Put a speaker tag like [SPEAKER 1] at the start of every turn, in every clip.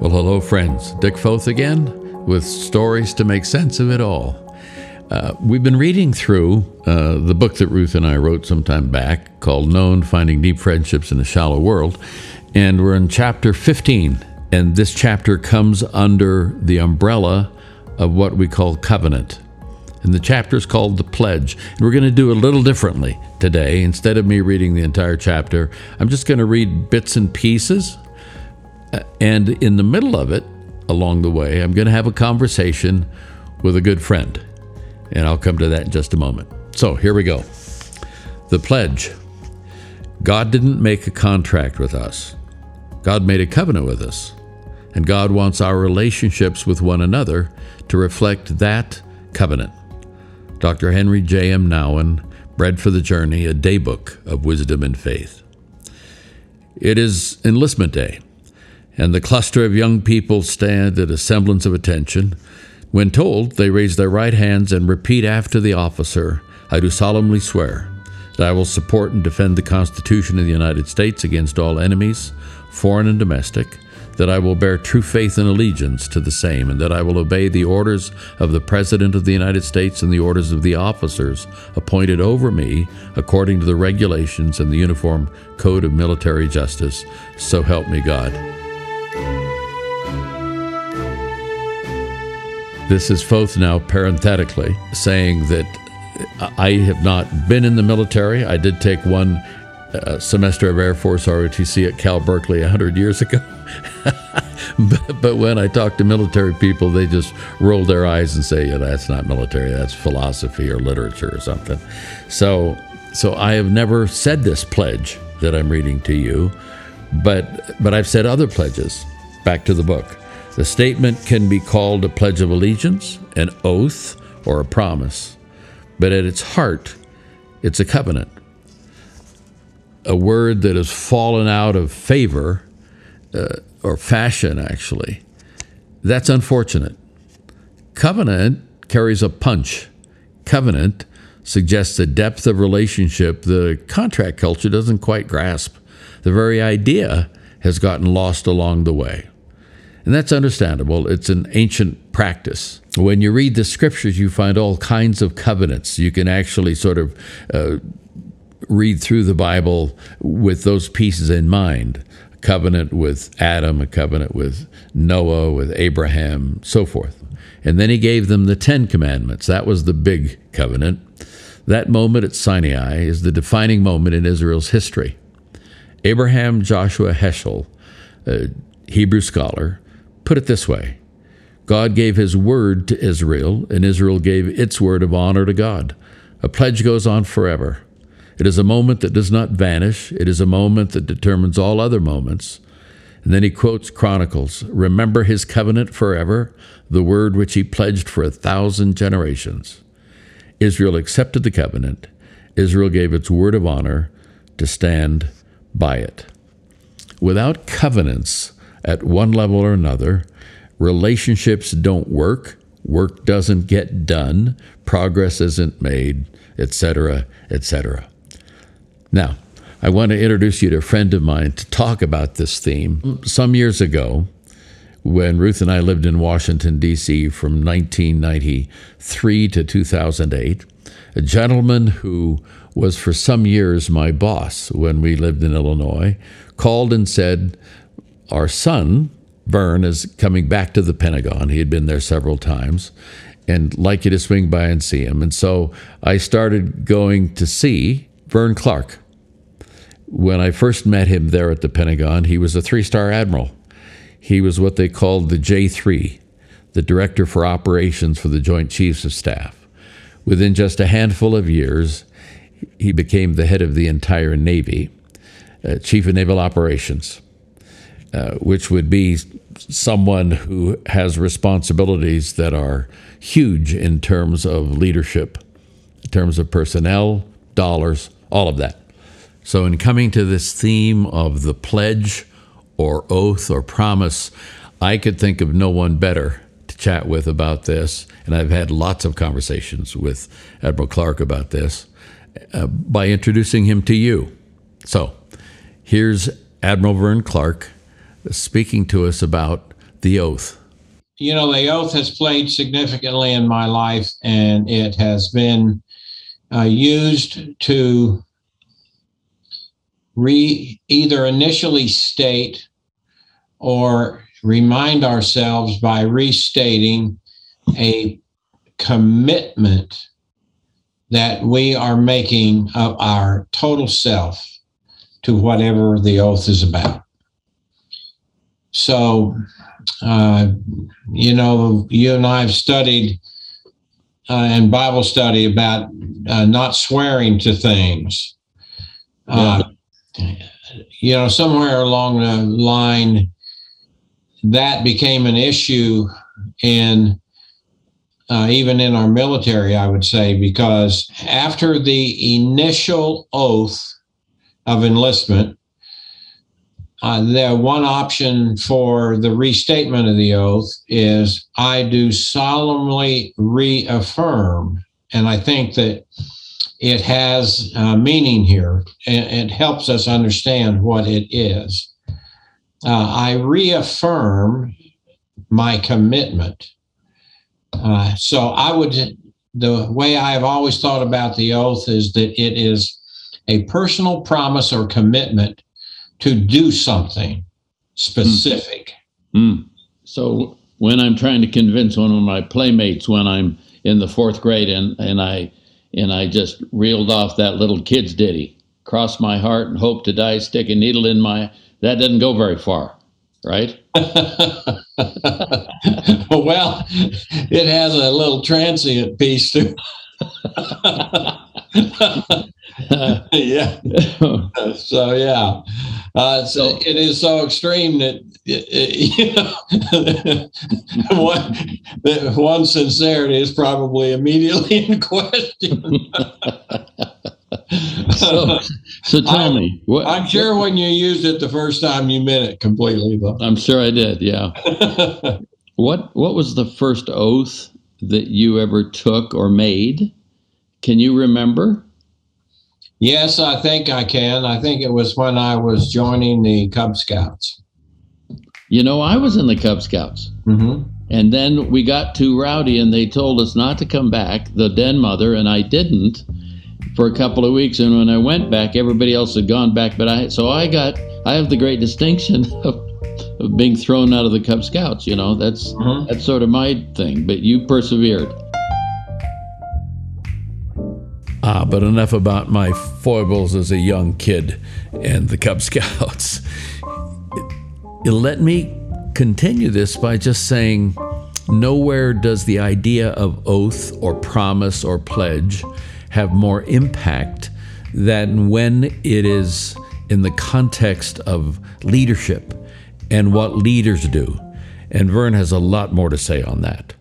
[SPEAKER 1] Well, hello, friends. Dick Foth again with stories to make sense of it all. Uh, we've been reading through uh, the book that Ruth and I wrote some time back called Known Finding Deep Friendships in a Shallow World. And we're in chapter 15. And this chapter comes under the umbrella of what we call covenant. And the chapter is called The Pledge. And we're going to do it a little differently today. Instead of me reading the entire chapter, I'm just going to read bits and pieces and in the middle of it, along the way, I'm going to have a conversation with a good friend. And I'll come to that in just a moment. So here we go. The pledge God didn't make a contract with us, God made a covenant with us. And God wants our relationships with one another to reflect that covenant. Dr. Henri J. M. Nouwen, Bread for the Journey, a daybook of wisdom and faith. It is enlistment day and the cluster of young people stand at a semblance of attention. When told, they raise their right hands and repeat after the officer, I do solemnly swear that I will support and defend the Constitution of the United States against all enemies, foreign and domestic, that I will bear true faith and allegiance to the same, and that I will obey the orders of the President of the United States and the orders of the officers appointed over me according to the regulations and the Uniform Code of Military Justice. So help me God. This is Foth now parenthetically saying that I have not been in the military. I did take one uh, semester of Air Force ROTC at Cal Berkeley 100 years ago. but, but, when I talk to military people, they just roll their eyes and say, yeah, that's not military, that's philosophy or literature or something. So, so I have never said this pledge that I'm reading to you, but, but I've said other pledges. Back to the book. The statement can be called a pledge of allegiance, an oath, or a promise, but at its heart, it's a covenant. A word that has fallen out of favor uh, or fashion, actually. That's unfortunate. Covenant carries a punch. Covenant suggests a depth of relationship the contract culture doesn't quite grasp. The very idea has gotten lost along the way. And that's understandable. It's an ancient practice. When you read the scriptures, you find all kinds of covenants. You can actually sort of uh, read through the Bible with those pieces in mind a covenant with Adam, a covenant with Noah, with Abraham, so forth. And then he gave them the Ten Commandments. That was the big covenant. That moment at Sinai is the defining moment in Israel's history. Abraham Joshua Heschel, a Hebrew scholar, put it this way God gave his word to Israel, and Israel gave its word of honor to God. A pledge goes on forever. It is a moment that does not vanish, it is a moment that determines all other moments. And then he quotes Chronicles Remember his covenant forever, the word which he pledged for a thousand generations. Israel accepted the covenant. Israel gave its word of honor to stand by it. Without covenants, at one level or another. Relationships don't work, work doesn't get done, progress isn't made, etc., etc. Now, I want to introduce you to a friend of mine to talk about this theme. Some years ago, when Ruth and I lived in Washington, D.C. from 1993 to 2008, a gentleman who was for some years my boss when we lived in Illinois called and said, our son, Vern, is coming back to the Pentagon. He had been there several times and like you to swing by and see him. And so I started going to see Vern Clark. When I first met him there at the Pentagon, he was a three star admiral. He was what they called the J3, the Director for Operations for the Joint Chiefs of Staff. Within just a handful of years, he became the head of the entire Navy, uh, Chief of Naval Operations. Uh, which would be someone who has responsibilities that are huge in terms of leadership, in terms of personnel, dollars, all of that. So, in coming to this theme of the pledge or oath or promise, I could think of no one better to chat with about this. And I've had lots of conversations with Admiral Clark about this uh, by introducing him to you. So, here's Admiral Vern Clark speaking to us about
[SPEAKER 2] the oath?
[SPEAKER 3] You know, the oath has played significantly in my life, and it has been uh, used to re either initially state or remind ourselves by restating a commitment that we are making of our total self to whatever the oath is about. So, uh, you know, you and I have studied uh, in Bible study about uh, not swearing to things. Uh, you know, somewhere along the line, that became an issue in uh, even in our military, I would say, because after the initial oath of enlistment, uh, the one option for the restatement of the oath is I do solemnly reaffirm. And I think that it has uh, meaning here and it helps us understand what it is. Uh, I reaffirm my commitment. Uh, so I would, the way I've always thought about the oath is that it is a personal promise or commitment to do something specific.
[SPEAKER 1] Mm. Mm. So when I'm trying to convince one of my playmates when I'm in the fourth grade and, and I and I just reeled off that little kid's ditty, cross my heart and hope to die, stick a needle in my that doesn't go very far, right?
[SPEAKER 3] well, it has a little transient piece yeah. so yeah, uh, so it is so extreme that you know one, one sincerity is probably immediately in question.
[SPEAKER 1] so, so tell
[SPEAKER 3] I'm,
[SPEAKER 1] me,
[SPEAKER 3] what, I'm sure when you used it the first time, you meant it completely, though.
[SPEAKER 1] I'm sure I did. Yeah. what What was the first oath that you ever took or made? Can you remember?
[SPEAKER 3] Yes, I think I can. I think it was when I was joining the Cub Scouts.
[SPEAKER 1] You know, I was in the Cub Scouts.
[SPEAKER 3] Mm-hmm.
[SPEAKER 1] And then we got too rowdy and they told us not to come back, the den mother, and I didn't for a couple of weeks. And when I went back, everybody else had gone back. But I, so I got, I have the great distinction of, of being thrown out of the Cub Scouts. You know, that's,
[SPEAKER 3] Mhm.
[SPEAKER 1] that's sort of my thing. But you persevered.
[SPEAKER 2] Ah, but enough about my foibles as a young kid and the Cub Scouts. Let me continue this by just saying nowhere does the idea of oath or promise or pledge have more impact than when it is in the context of leadership and what leaders do. And Vern has a lot more to say on that.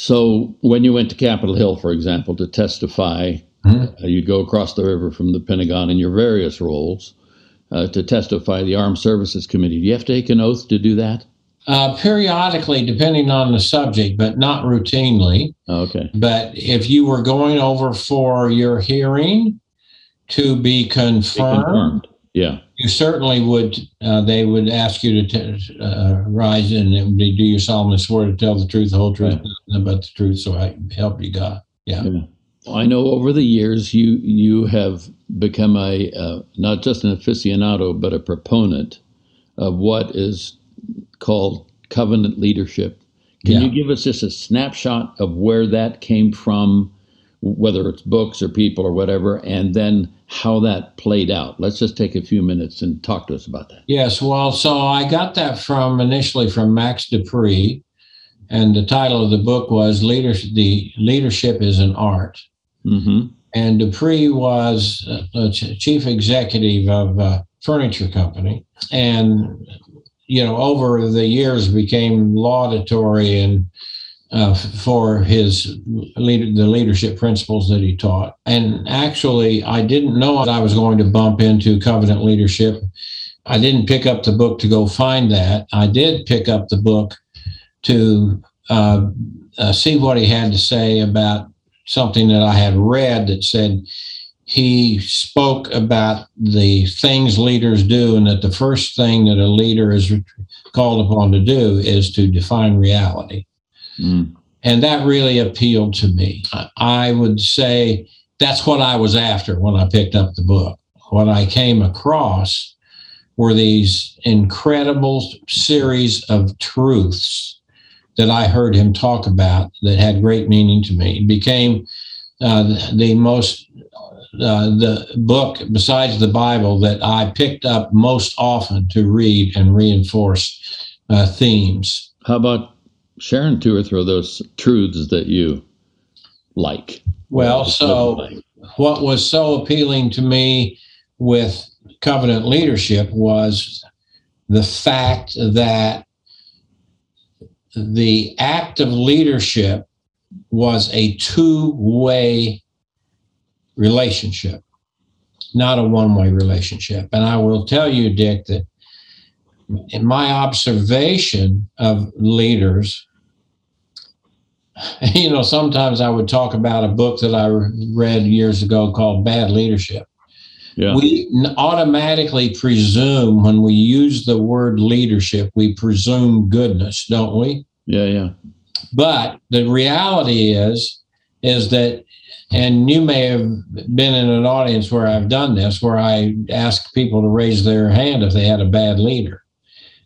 [SPEAKER 1] So when you went to Capitol Hill, for example, to testify,
[SPEAKER 3] Mhm.
[SPEAKER 1] uh, you'd go across the river from the Pentagon in your various roles uh, to testify the Armed Services Committee. Do you have to take an oath to do that?
[SPEAKER 3] Uh, periodically, depending on the subject, but not routinely.
[SPEAKER 1] Okay.
[SPEAKER 3] But if you were going over for your hearing to be
[SPEAKER 1] Be
[SPEAKER 3] confirmed,
[SPEAKER 1] confirmed. Yeah.
[SPEAKER 3] you certainly would. Uh, they would ask you to t- uh, rise and it would be, do you solemnly swear to tell the truth, the whole truth,
[SPEAKER 1] Right.
[SPEAKER 3] nothing but the truth, so I help you God. Yeah.
[SPEAKER 1] I know over the years you you have become a uh, not just an aficionado but a proponent of what is called covenant leadership. Can
[SPEAKER 3] Yeah.
[SPEAKER 1] you give us just a snapshot of where that came from, whether it's books or people or whatever, and then how that played out? Let's just take a few minutes and talk to us about that.
[SPEAKER 3] Yes, well, so I got that from initially from Max De Pree, and the title of the book was "Leadership." The leadership is an art,
[SPEAKER 1] Mm-hmm.
[SPEAKER 3] and Dupree was uh, chief executive of a furniture company, and you know, over the years became laudatory and uh, for his leader, the leadership principles that he taught. And actually, I didn't know that I was going to bump into covenant leadership. I didn't pick up the book to go find that. I did pick up the book to uh, uh, see what he had to say about something that I had read that said he spoke about the things leaders do, and that the first thing that a leader is called upon to do is to define reality. Mm. And that really appealed to me. I would say that's what I was after when I picked up the book. What I came across were these incredible series of truths that I heard him talk about that had great meaning to me. It became uh, the most uh, the book besides the Bible that I picked up most often to read and reinforce uh, themes.
[SPEAKER 4] How about sharing two or three of those truths that you like?
[SPEAKER 3] Well, so like? what was so appealing to me with covenant leadership was the fact that the act of leadership was a two way relationship, not a one way relationship. And I will tell you, Dick, that in my observation of leaders, you know, sometimes I would talk about a book that I read years ago called Bad Leadership. Yeah. We automatically presume when we use the word leadership, we presume goodness, don't we?
[SPEAKER 4] Yeah, yeah.
[SPEAKER 3] But the reality is, is that and you may have been in an audience where I've done this, where I ask people to raise their hand if they had a bad leader.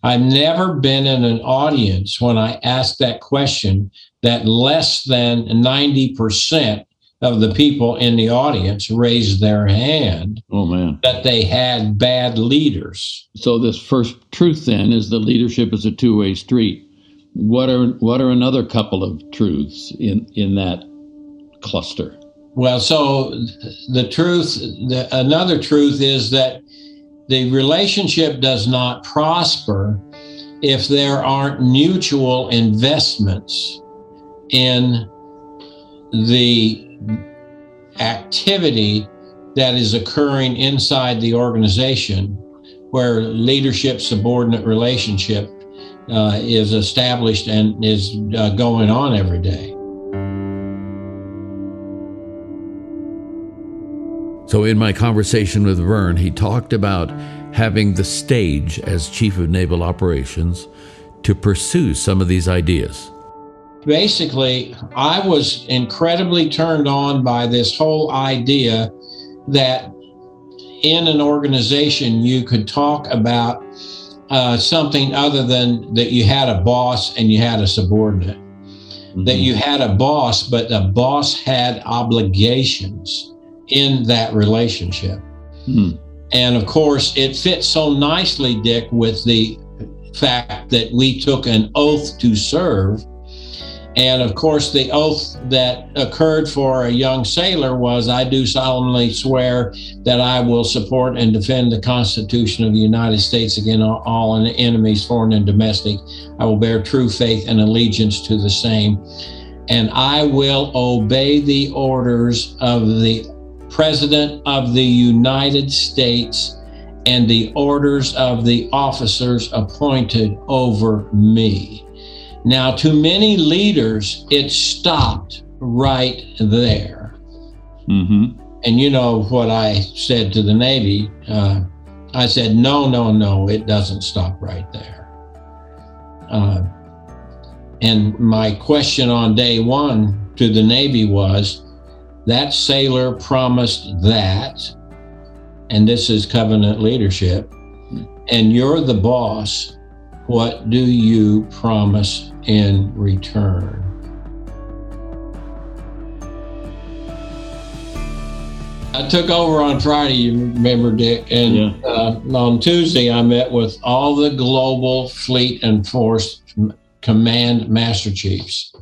[SPEAKER 3] I've never been in an audience when I ask that question that less than 90% of the people in the audience raised their hand.
[SPEAKER 4] Oh, man.
[SPEAKER 3] That they had bad leaders.
[SPEAKER 4] So, this first truth then is that leadership is a two way street. What are, what are another couple of truths in, in that cluster?
[SPEAKER 3] Well, so the truth, the, another truth is that the relationship does not prosper if there aren't mutual investments in the activity that is occurring inside the organization where leadership subordinate relationship uh, is established and is uh, going on every day.
[SPEAKER 1] So, in my conversation with Vern, he talked about having the stage as Chief of Naval Operations to pursue some of these ideas.
[SPEAKER 3] Basically, I was incredibly turned on by this whole idea that in an organization you could talk about uh, something other than that you had a boss and you had a subordinate. Mm-hmm. That you had a boss, but the boss had obligations in that relationship. Hmm. And of course, it fits so nicely, Dick, with the fact that we took an oath to serve. And of course, the oath that occurred for a young sailor was I do solemnly swear that I will support and defend the Constitution of the United States against all enemies, foreign and domestic. I will bear true faith and allegiance to the same. And I will obey the orders of the President of the United States and the orders of the officers appointed over me. Now, to many leaders, it stopped right there. Mm-hmm. And you know what I said to the Navy? Uh, I said, no, no, no, it doesn't stop right there. Uh, and my question on day one to the Navy was that sailor promised that, and this is covenant leadership, and you're the boss. What do you promise in return? I took over on Friday, you remember, Dick, and yeah. uh, on Tuesday I met with all the global fleet and force command master chiefs.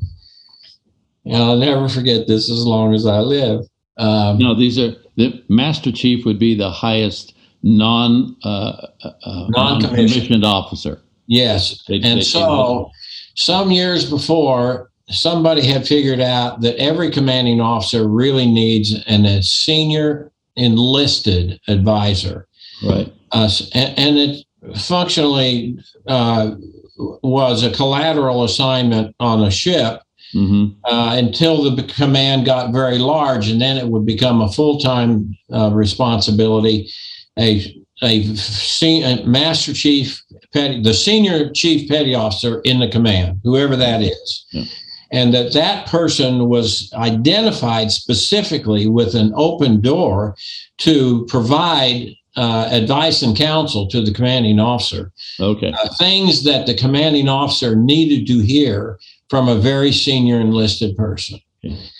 [SPEAKER 3] And I'll never forget this as long as I live.
[SPEAKER 4] Um, no, these are the Master Chief would be the highest non uh, uh, uh non-commissioned officer.
[SPEAKER 3] Yes, they, and they, so some years before, somebody had figured out that every commanding officer really needs an, a senior enlisted advisor.
[SPEAKER 4] Right.
[SPEAKER 3] Uh, and, and, it functionally uh, was a collateral assignment on a ship
[SPEAKER 4] Mm-hmm.
[SPEAKER 3] uh, until the command got very large, and then it would become a full time uh, responsibility. A a, a master chief petty, the senior chief petty officer in the command, whoever that is.
[SPEAKER 4] Yeah.
[SPEAKER 3] And that that person was identified specifically with an open door to provide uh, advice and counsel to the commanding officer
[SPEAKER 4] Okay.
[SPEAKER 3] uh, things that the commanding officer needed to hear from a very senior enlisted person.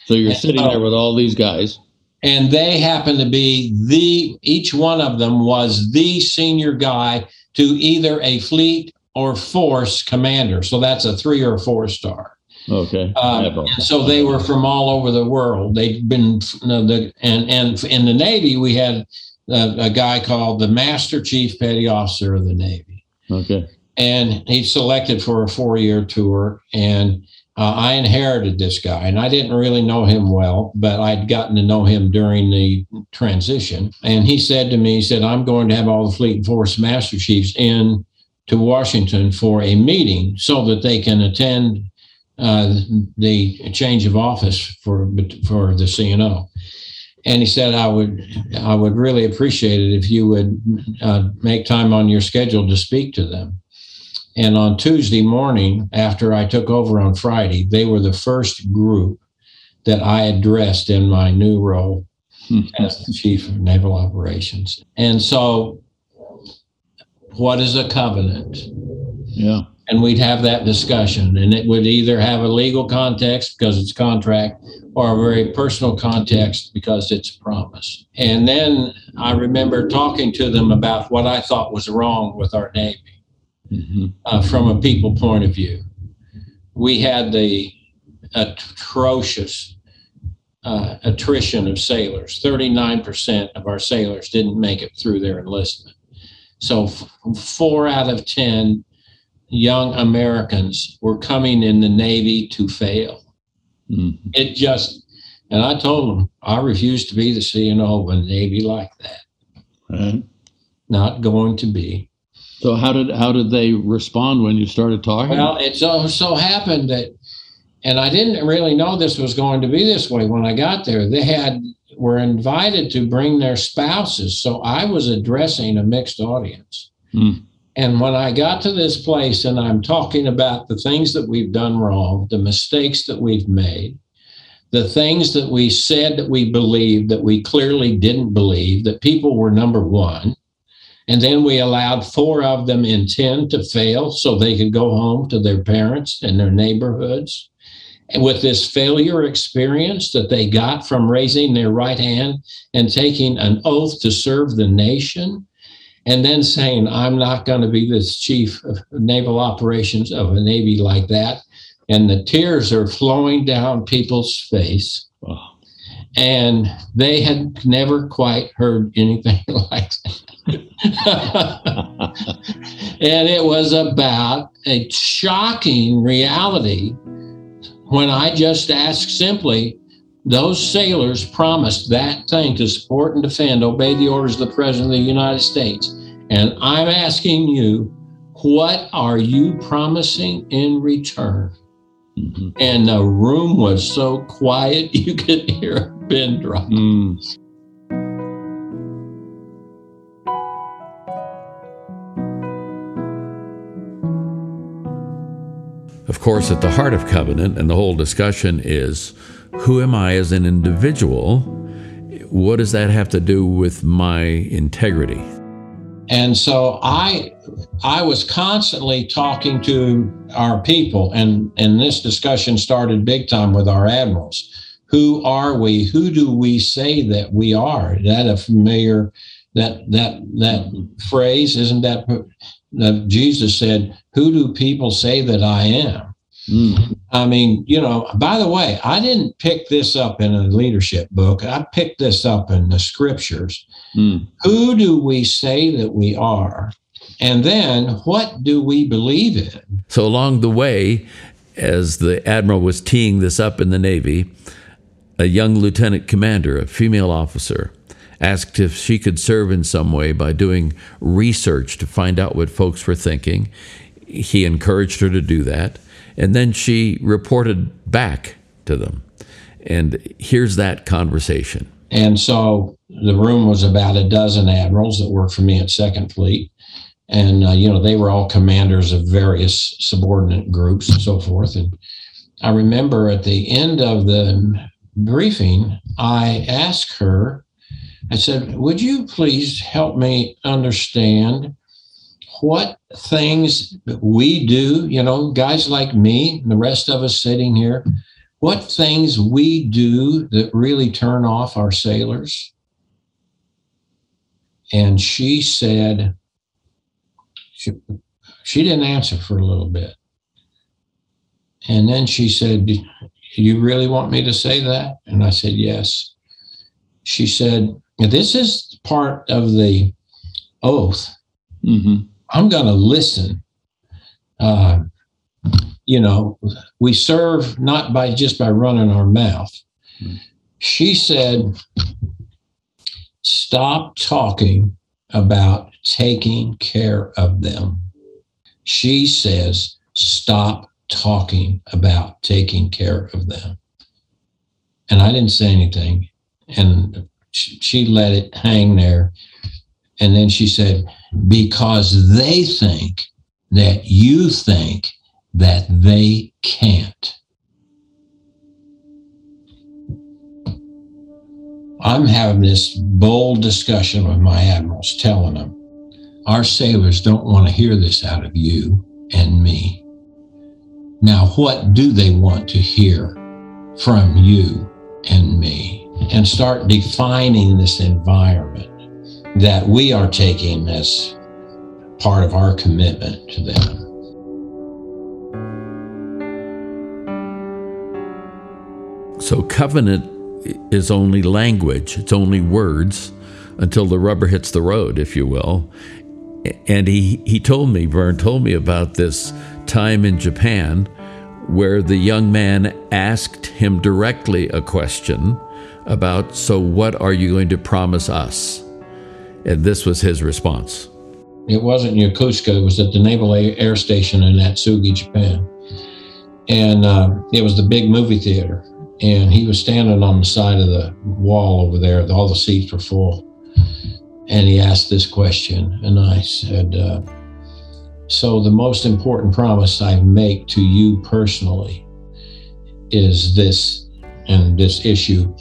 [SPEAKER 4] So you're sitting there with all these guys.
[SPEAKER 3] And they happen to be the, each one of them was the senior guy to either a fleet or force commander. So that's a three or four star.
[SPEAKER 4] Okay.
[SPEAKER 3] Um, and so they were from all over the world. They'd been, you know, the, and, and in the Navy, we had a, a guy called the Master Chief Petty Officer of the Navy.
[SPEAKER 4] Okay.
[SPEAKER 3] And he selected for a four year tour. And uh, I inherited this guy, and I didn't really know him well, but I'd gotten to know him during the transition. And he said to me, he said, I'm going to have all the Fleet Force Master Chiefs in to Washington for a meeting so that they can attend uh, the change of office for for the CNO. And he said, I would I would really appreciate it if you would uh, make time on your schedule to speak to them. And on Tuesday morning, after I took over on Friday, they were the first group that I addressed in my new role
[SPEAKER 4] Hmm.
[SPEAKER 3] as the chief of naval operations. And so, what is a covenant?
[SPEAKER 4] Yeah.
[SPEAKER 3] and we'd have that discussion and it would either have a legal context because it's contract or a very personal context because it's a promise and then i remember talking to them about what i thought was wrong with our navy
[SPEAKER 4] hmm
[SPEAKER 3] uh, from a people point of view we had the atrocious uh, attrition of sailors 39% of our sailors didn't make it through their enlistment so f- four out of 10 young Americans were coming in the Navy to fail.
[SPEAKER 4] hmm
[SPEAKER 3] It just, and I told them, I refuse to be the CNO of a Navy like that.
[SPEAKER 4] Right.
[SPEAKER 3] Not going to be.
[SPEAKER 4] So how did how did they respond when you started talking?
[SPEAKER 3] Well, it so, so happened that, and I didn't really know this was going to be this way when I got there. They had were invited to bring their spouses, so I was addressing a mixed audience.
[SPEAKER 4] Hmm.
[SPEAKER 3] And when I got to this place and I'm talking about the things that we've done wrong, the mistakes that we've made, the things that we said that we believed that we clearly didn't believe, that people were number one. And then we allowed four of them in 10 to fail so they could go home to their parents and their neighborhoods. And with this failure experience that they got from raising their right hand and taking an oath to serve the nation, and then saying, I'm not going to be this chief of naval operations of a Navy like that. And the tears are flowing down people's face. And they had never quite heard anything like that. and it was about a shocking reality when I just asked simply, those sailors promised that thing to support and defend, obey the orders of the President of the United States. And I'm asking you, what are you promising in return?
[SPEAKER 4] mhm.
[SPEAKER 3] And the room was so quiet you could hear a pin drop.
[SPEAKER 4] Mm.
[SPEAKER 1] Course, at the heart of covenant and the whole discussion is who am I as an individual? What does that have to do with my integrity?
[SPEAKER 3] And so I I was constantly talking to our people and and this discussion started big time with our admirals. Who are we? Who do we say that we are? Is that a familiar that that that phrase isn't that that Jesus said, "Who do people say that I am?"
[SPEAKER 4] Mm.
[SPEAKER 3] I mean, you know, by the way, I didn't pick this up in a leadership book. I picked this up in the scriptures.
[SPEAKER 4] Mm.
[SPEAKER 3] Who do we say that we are? And then what do we believe in?
[SPEAKER 1] So, along the way, as the admiral was teeing this up in the Navy, a young lieutenant commander, a female officer, asked if she could serve in some way by doing research to find out what folks were thinking. He encouraged her to do that. And then she reported back to them. And here's that conversation.
[SPEAKER 3] And so the room was about a dozen admirals that worked for me at Second Fleet. And, uh, you know, they were all commanders of various subordinate groups and so forth. And I remember at the end of the briefing, I asked her, I said, Would you please help me understand what things we do, you know, guys like me and the rest of us sitting here, what things we do that really turn off our sailors? And she said, she, she didn't answer for a little bit. And then she said, You really want me to say that? And I said, Yes. She said, This is part of the oath. Mm-hmm. I'm going to listen. Uh, you know, we serve not by just by running our mouth. Mm-hmm. She said, Stop talking about taking care of them. She says, Stop talking about taking care of them. And I didn't say anything. And she let it hang there. And then she said, because they think that you think that they can't. I'm having this bold discussion with my admirals, telling them our sailors don't want to hear this out of you and me. Now, what do they want to hear from you and me? And start defining this environment that we are taking as part of our commitment to them.
[SPEAKER 1] So, covenant is only language, it's only words until the rubber hits the road, if you will. And he, he told me, Vern told me about this time in Japan where the young man asked him directly a question about, So, what are you going to promise us? And this was his response.
[SPEAKER 3] It wasn't Yokosuka, it was at the Naval Air Station in Atsugi, Japan. And uh, it was the big movie theater. And he was standing on the side of the wall over there, all the seats were full. And he asked this question. And I said, uh, so, the most important promise I make to you personally is this and this issue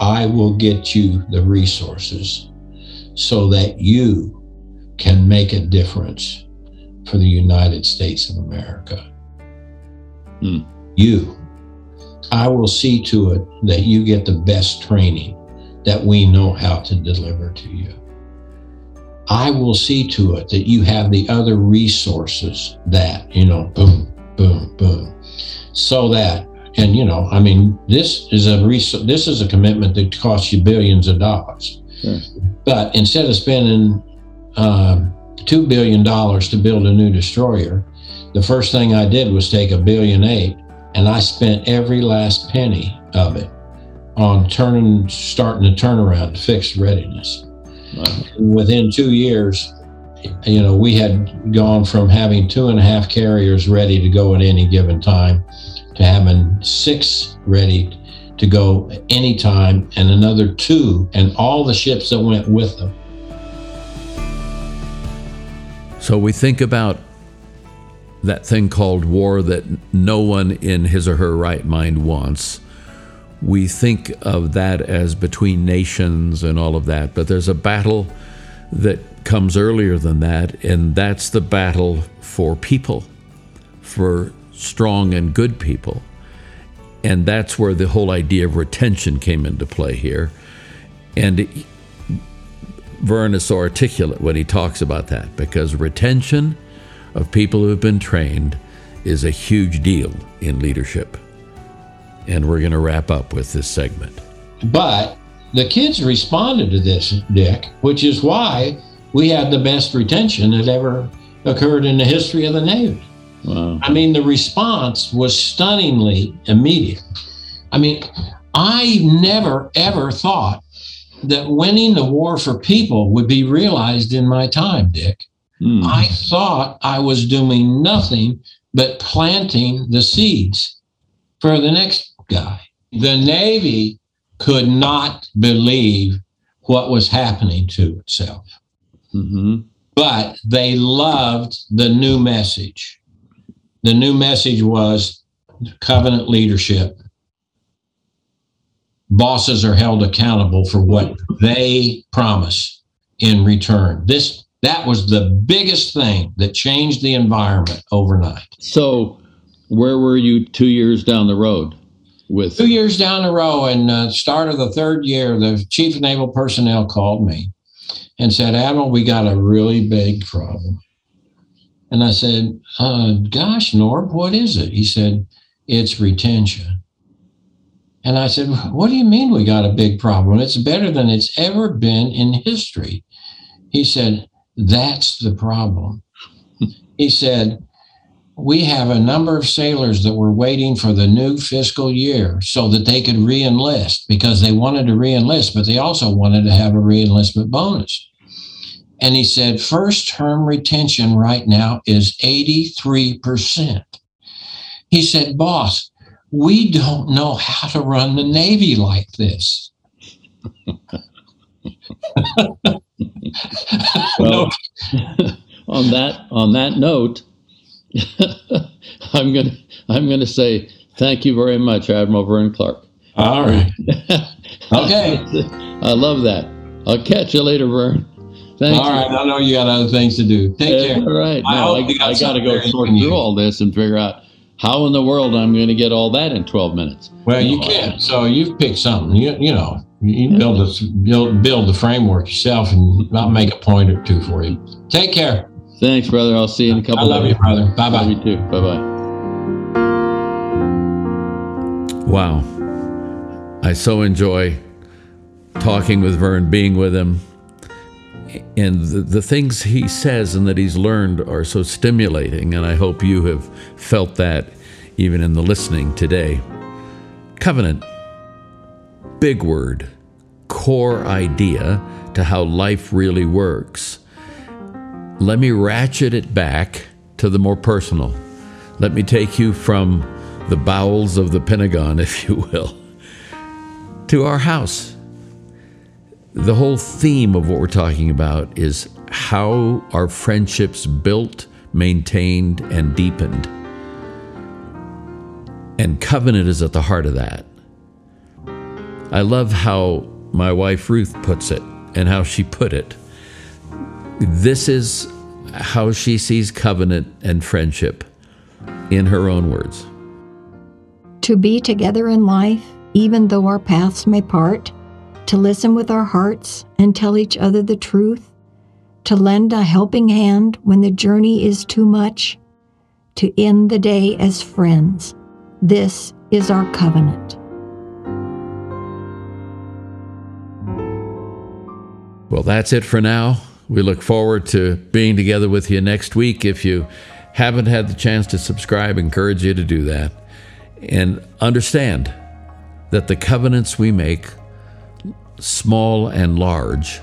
[SPEAKER 3] I will get you the resources so that you can make a difference for the United States of America. Hmm. You. I will see to it that you get the best training that we know how to deliver to you. I will see to it that you have the other resources that, you know, boom, boom, boom. So that, and you know, I mean, this is a resource, this is a commitment that costs you billions of dollars. Sure. But instead of spending uh, $2 billion to build a new destroyer, the first thing I did was take a billion eight and I spent every last penny of it on turning, starting the turnaround to fix readiness. Within two years, you know, we had gone from having two and a half carriers ready to go at any given time to having six ready to go anytime and another two and all the ships that went with them.
[SPEAKER 1] So we think about that thing called war that no one in his or her right mind wants we think of that as between nations and all of that, but there's a battle that comes earlier than that, and that's the battle for people, for strong and good people. And that's where the whole idea of retention came into play here. And Vern is so articulate when he talks about that because retention of people who have been trained is a huge deal in leadership. And we're going to wrap up with this segment.
[SPEAKER 3] But the kids responded to this, Dick, which is why we had the best retention that ever occurred in the history of the Navy. Wow. I mean, the response was stunningly immediate. I mean, I never ever thought that winning the war for people would be realized in my time, Dick. Hmm. I thought I was doing nothing but planting the seeds for the next guy. The Navy could not believe what was happening to itself.
[SPEAKER 4] Mm-hmm.
[SPEAKER 3] But they loved the new message. The new message was covenant leadership. Bosses are held accountable for what they promise in return. This that was the biggest thing that changed the environment overnight.
[SPEAKER 4] So, where were you two years down the road with?
[SPEAKER 3] Two years down the road, and uh, start of the third year, the chief of naval personnel called me and said, Admiral, we got a really big problem. And I said, uh, Gosh, Norb, what is it? He said, It's retention. And I said, What do you mean we got a big problem? It's better than it's ever been in history. He said, That's the problem. he said, We have a number of sailors that were waiting for the new fiscal year so that they could reenlist because they wanted to reenlist, but they also wanted to have a reenlistment bonus. And he said, first term retention right now is 83%. He said, boss, we don't know how to run the Navy like this.
[SPEAKER 4] Well, on that on that note, I'm gonna I'm gonna say thank you very much, Admiral Vern Clark.
[SPEAKER 3] All right. Okay.
[SPEAKER 4] I love that. I'll catch you later, Vern. Thank
[SPEAKER 3] All
[SPEAKER 4] you.
[SPEAKER 3] right. I know you got other things to do. Take care.
[SPEAKER 4] All right.
[SPEAKER 3] I
[SPEAKER 4] Now, I,
[SPEAKER 3] got
[SPEAKER 4] I got to go
[SPEAKER 3] very
[SPEAKER 4] sort through all this and figure out how in the world I'm going to get all that in 12 minutes.
[SPEAKER 3] Well, you
[SPEAKER 4] No,
[SPEAKER 3] can. So you've picked something. You you know you build a, build build the framework yourself, and I'll make a point or two for you. Take care.
[SPEAKER 4] Thanks, brother. I'll see you in a couple
[SPEAKER 3] I love
[SPEAKER 4] days.
[SPEAKER 3] you, brother. Bye
[SPEAKER 4] Love
[SPEAKER 3] bye.
[SPEAKER 4] you too. Bye bye.
[SPEAKER 1] Wow. I so enjoy talking with Vern, being with him. And the, the things he says and that he's learned are so stimulating, and I hope you have felt that even in the listening today. Covenant, big word, core idea to how life really works. Let me ratchet it back to the more personal. Let me take you from the bowels of the Pentagon, if you will, to our house. The whole theme of what we're talking about is how our friendships built, maintained, and deepened. And covenant is at the heart of that. I love how my wife Ruth puts it and how she put it. This is how she sees covenant and friendship in her own words.
[SPEAKER 5] to be together in life, even though our paths may part, to listen with our hearts and tell each other the truth, to lend a helping hand when the journey is too much, to end the day as friends. This is our covenant.
[SPEAKER 1] Well, that's it for now. We look forward to being together with you next week. If you haven't had the chance to subscribe, encourage you to do that. And understand that the covenants we make, small and large,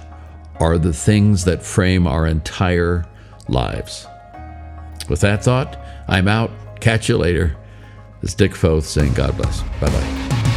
[SPEAKER 1] are the things that frame our entire lives. With that thought, I'm out. Catch you later. This is Dick Foth saying God bless. Bye bye.